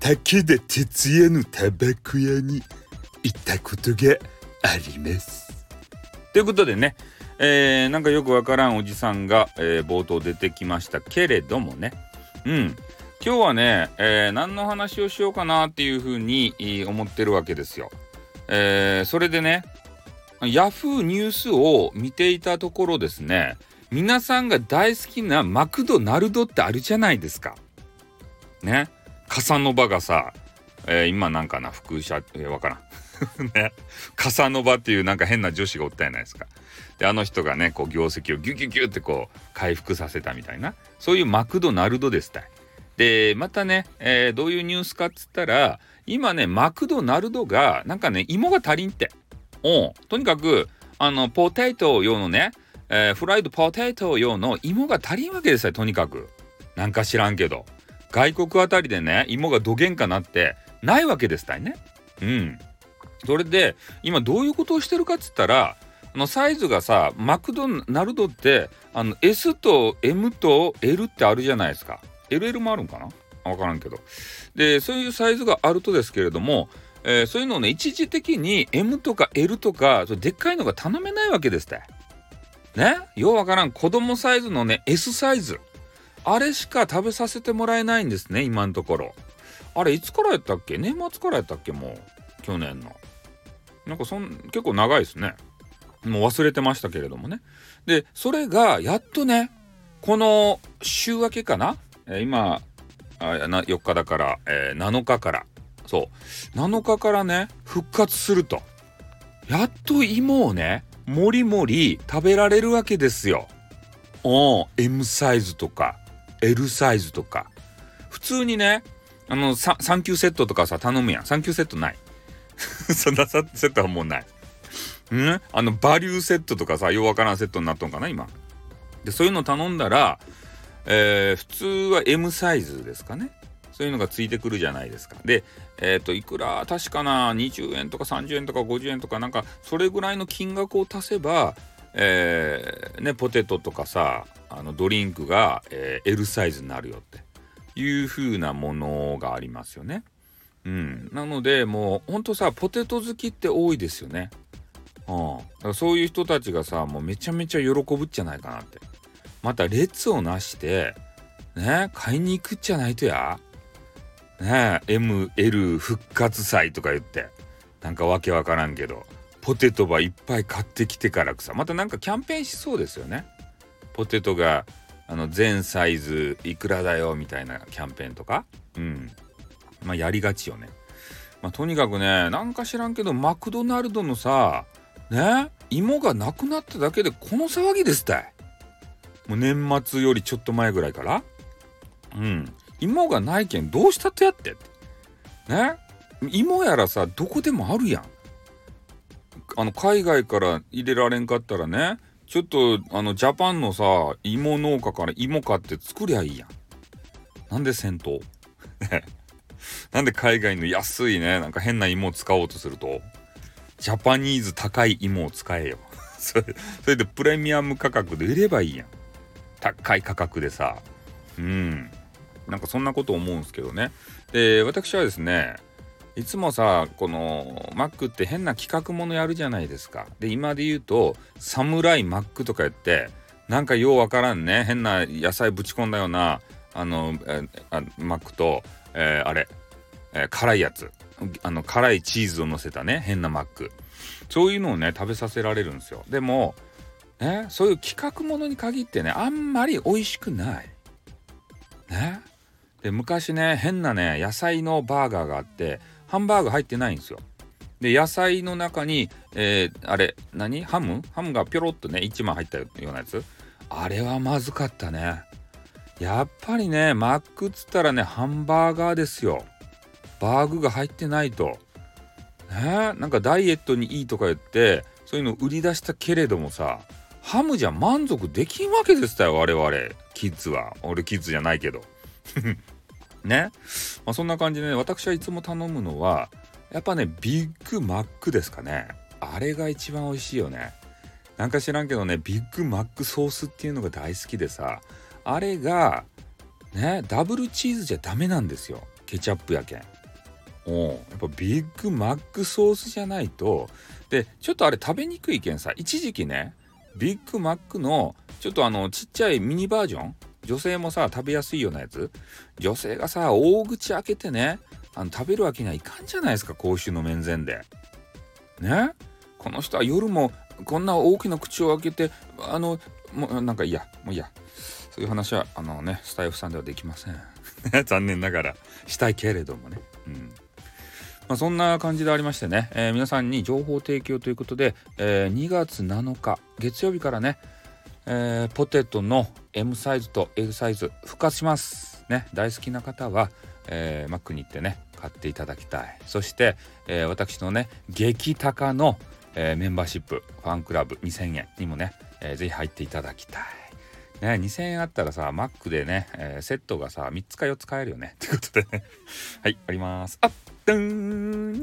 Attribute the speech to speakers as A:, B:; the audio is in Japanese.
A: 武田鉄矢のタバコ屋に行ったことがあります。
B: ということでね、えーなんかよくわからんおじさんが、えー冒頭出てきましたけれどもねうん今日はね、えー何の話をしようかなっていうふうに思ってるわけですよ。えーそれでねヤフーニュースを見ていたところですね皆さんが大好きなマクドナルドってあるじゃないですか。ねカサノバがさ、えー今なんかな副社えーわからん。ねカサノバっていうなんか変な女子がおったじゃないですか。であの人がねこう業績をギュギュギュってこう回復させたみたいなそういうマクドナルドですたい。でまたね、えーどういうニュースかっつったら今ねマクドナルドがなんかね芋が足りんって。おとにかくあのポテト用のね、えーフライドポテト用の芋が足りんわけですよとにかく。なんか知らんけど外国あたりでね芋がどげんかなってないわけですたいね。うん。それで今どういうことをしてるかっつったらあのサイズがさマクドナルドってあの S と M と L ってあるじゃないですか。LL もあるんかな？分からんけど。でそういうサイズがあるとですけれども、えーそういうのをね一時的に M とか L とかそでっかいのが頼めないわけですってね？ようわからん。子供サイズのね S サイズ。あれしか食べさせてもらえないんですね今のところ。あれいつからやったっけ？年末からやったっけ？もう去年の。なんかそん結構長いですね。もう忘れてましたけれどもね。でそれがやっとねこの週明けかな、えー今あな4日だから、えー7日から。そう。7日からね復活すると。やっと芋をねもりもり食べられるわけですよ。お M サイズとか。L サイズとか普通にねあのサンキューセットとかさ頼むやんサンキューセットない そんなセットはもうない。ん？あのバリューセットとかさようわからんセットになっとんかな今。でそういうの頼んだら、えー普通は M サイズですかねそういうのがついてくるじゃないですか。でえっ、といくら確かな20円とか30円とか50円とかなんかそれぐらいの金額を足せば、えーねポテトとかさあのドリンクが、えー L サイズになるよって。いう風なものがありますよね。うん、なのでもうほんとさポテト好きって多いですよね。うん、だからそういう人たちがさもうめちゃめちゃ喜ぶっちゃないかなって。また列をなしてね買いに行くっちゃないとや。ね ML 復活祭とか言って。なんかわけわからんけど。ポテトばいっぱい買ってきてからくさまたなんかキャンペーンしそうですよね。ポテトがあの全サイズいくらだよみたいなキャンペーンとか。うん。まあやりがちよね。まあとにかくねなんか知らんけどマクドナルドのさね芋がなくなっただけでこの騒ぎですたいもう年末よりちょっと前ぐらいから。うん。芋がないけんどうしたってやってって。ね。芋やらさどこでもあるやん。あの海外から入れられんかったらねちょっとあのジャパンのさ芋農家から芋買って作りゃいいやん。なんで戦闘 なんで海外の安いねなんか変な芋を使おうとすると？ジャパニーズ高い芋を使えよ。それそれでプレミアム価格で売ればいいやん。高い価格でさ。うん。なんかそんなこと思うんすけどね。で私はですねいつもさこのマックって変な企画ものやるじゃないですか。で今で言うと「サムライマック」とか言ってなんかようわからんね。変な野菜ぶち込んだようなあのあマックと、えーあれ、えー辛いやつ。あの辛いチーズを乗せたね変なマック。そういうのをね食べさせられるんですよ。でもねそういう企画ものに限ってねあんまり美味しくない。ね。で昔ね変なね野菜のバーガーがあってハンバーグ入ってないんですよ。で野菜の中に、えーあれ何？ハム？ハムがピョロッとね1枚入ったようなやつ。あれはまずかったね。やっぱりねマックっつったらねハンバーガーですよ。バーグが入ってないと。ねなんかダイエットにいいとか言ってそういうの売り出したけれどもさハムじゃ満足できんわけですたよ我々。キッズは。俺キッズじゃないけど。ね、まあ、そんな感じでね私はいつも頼むのはやっぱねビッグマックですかね。あれが一番美味しいよね。なんか知らんけどねビッグマックソースっていうのが大好きでさあれがねダブルチーズじゃダメなんですよ。ケチャップやけん。おやっぱビッグマックソースじゃないとでちょっとあれ食べにくいけんさ一時期ねビッグマックのちょっとあのちっちゃいミニバージョン女性もさ食べやすいようなやつ？女性がさ大口開けてねあの食べるわけにはいかんじゃないですか公衆の面前で。ね？この人は夜もこんな大きな口を開けてあのもうなんかいいやもういいや。そういう話はあのねスタイフさんではできません。残念ながらしたいけれどもね。うん。まあ、そんな感じでありましてね、えー、皆さんに情報提供ということで、えー、2月7日月曜日からね、えー、ポテトの M サイズと L サイズ復活しますね大好きな方は、えー、マックに行ってね買っていただきたいそして、えー、私のね激高の、え、メンバーシップファンクラブ2000円にもね、えー、ぜひ入っていただきたいね、2000円あったらさ、マックでね、えー、セットがさ、3つか4つ買えるよね。ということでね。はい、あります。あっ、ドン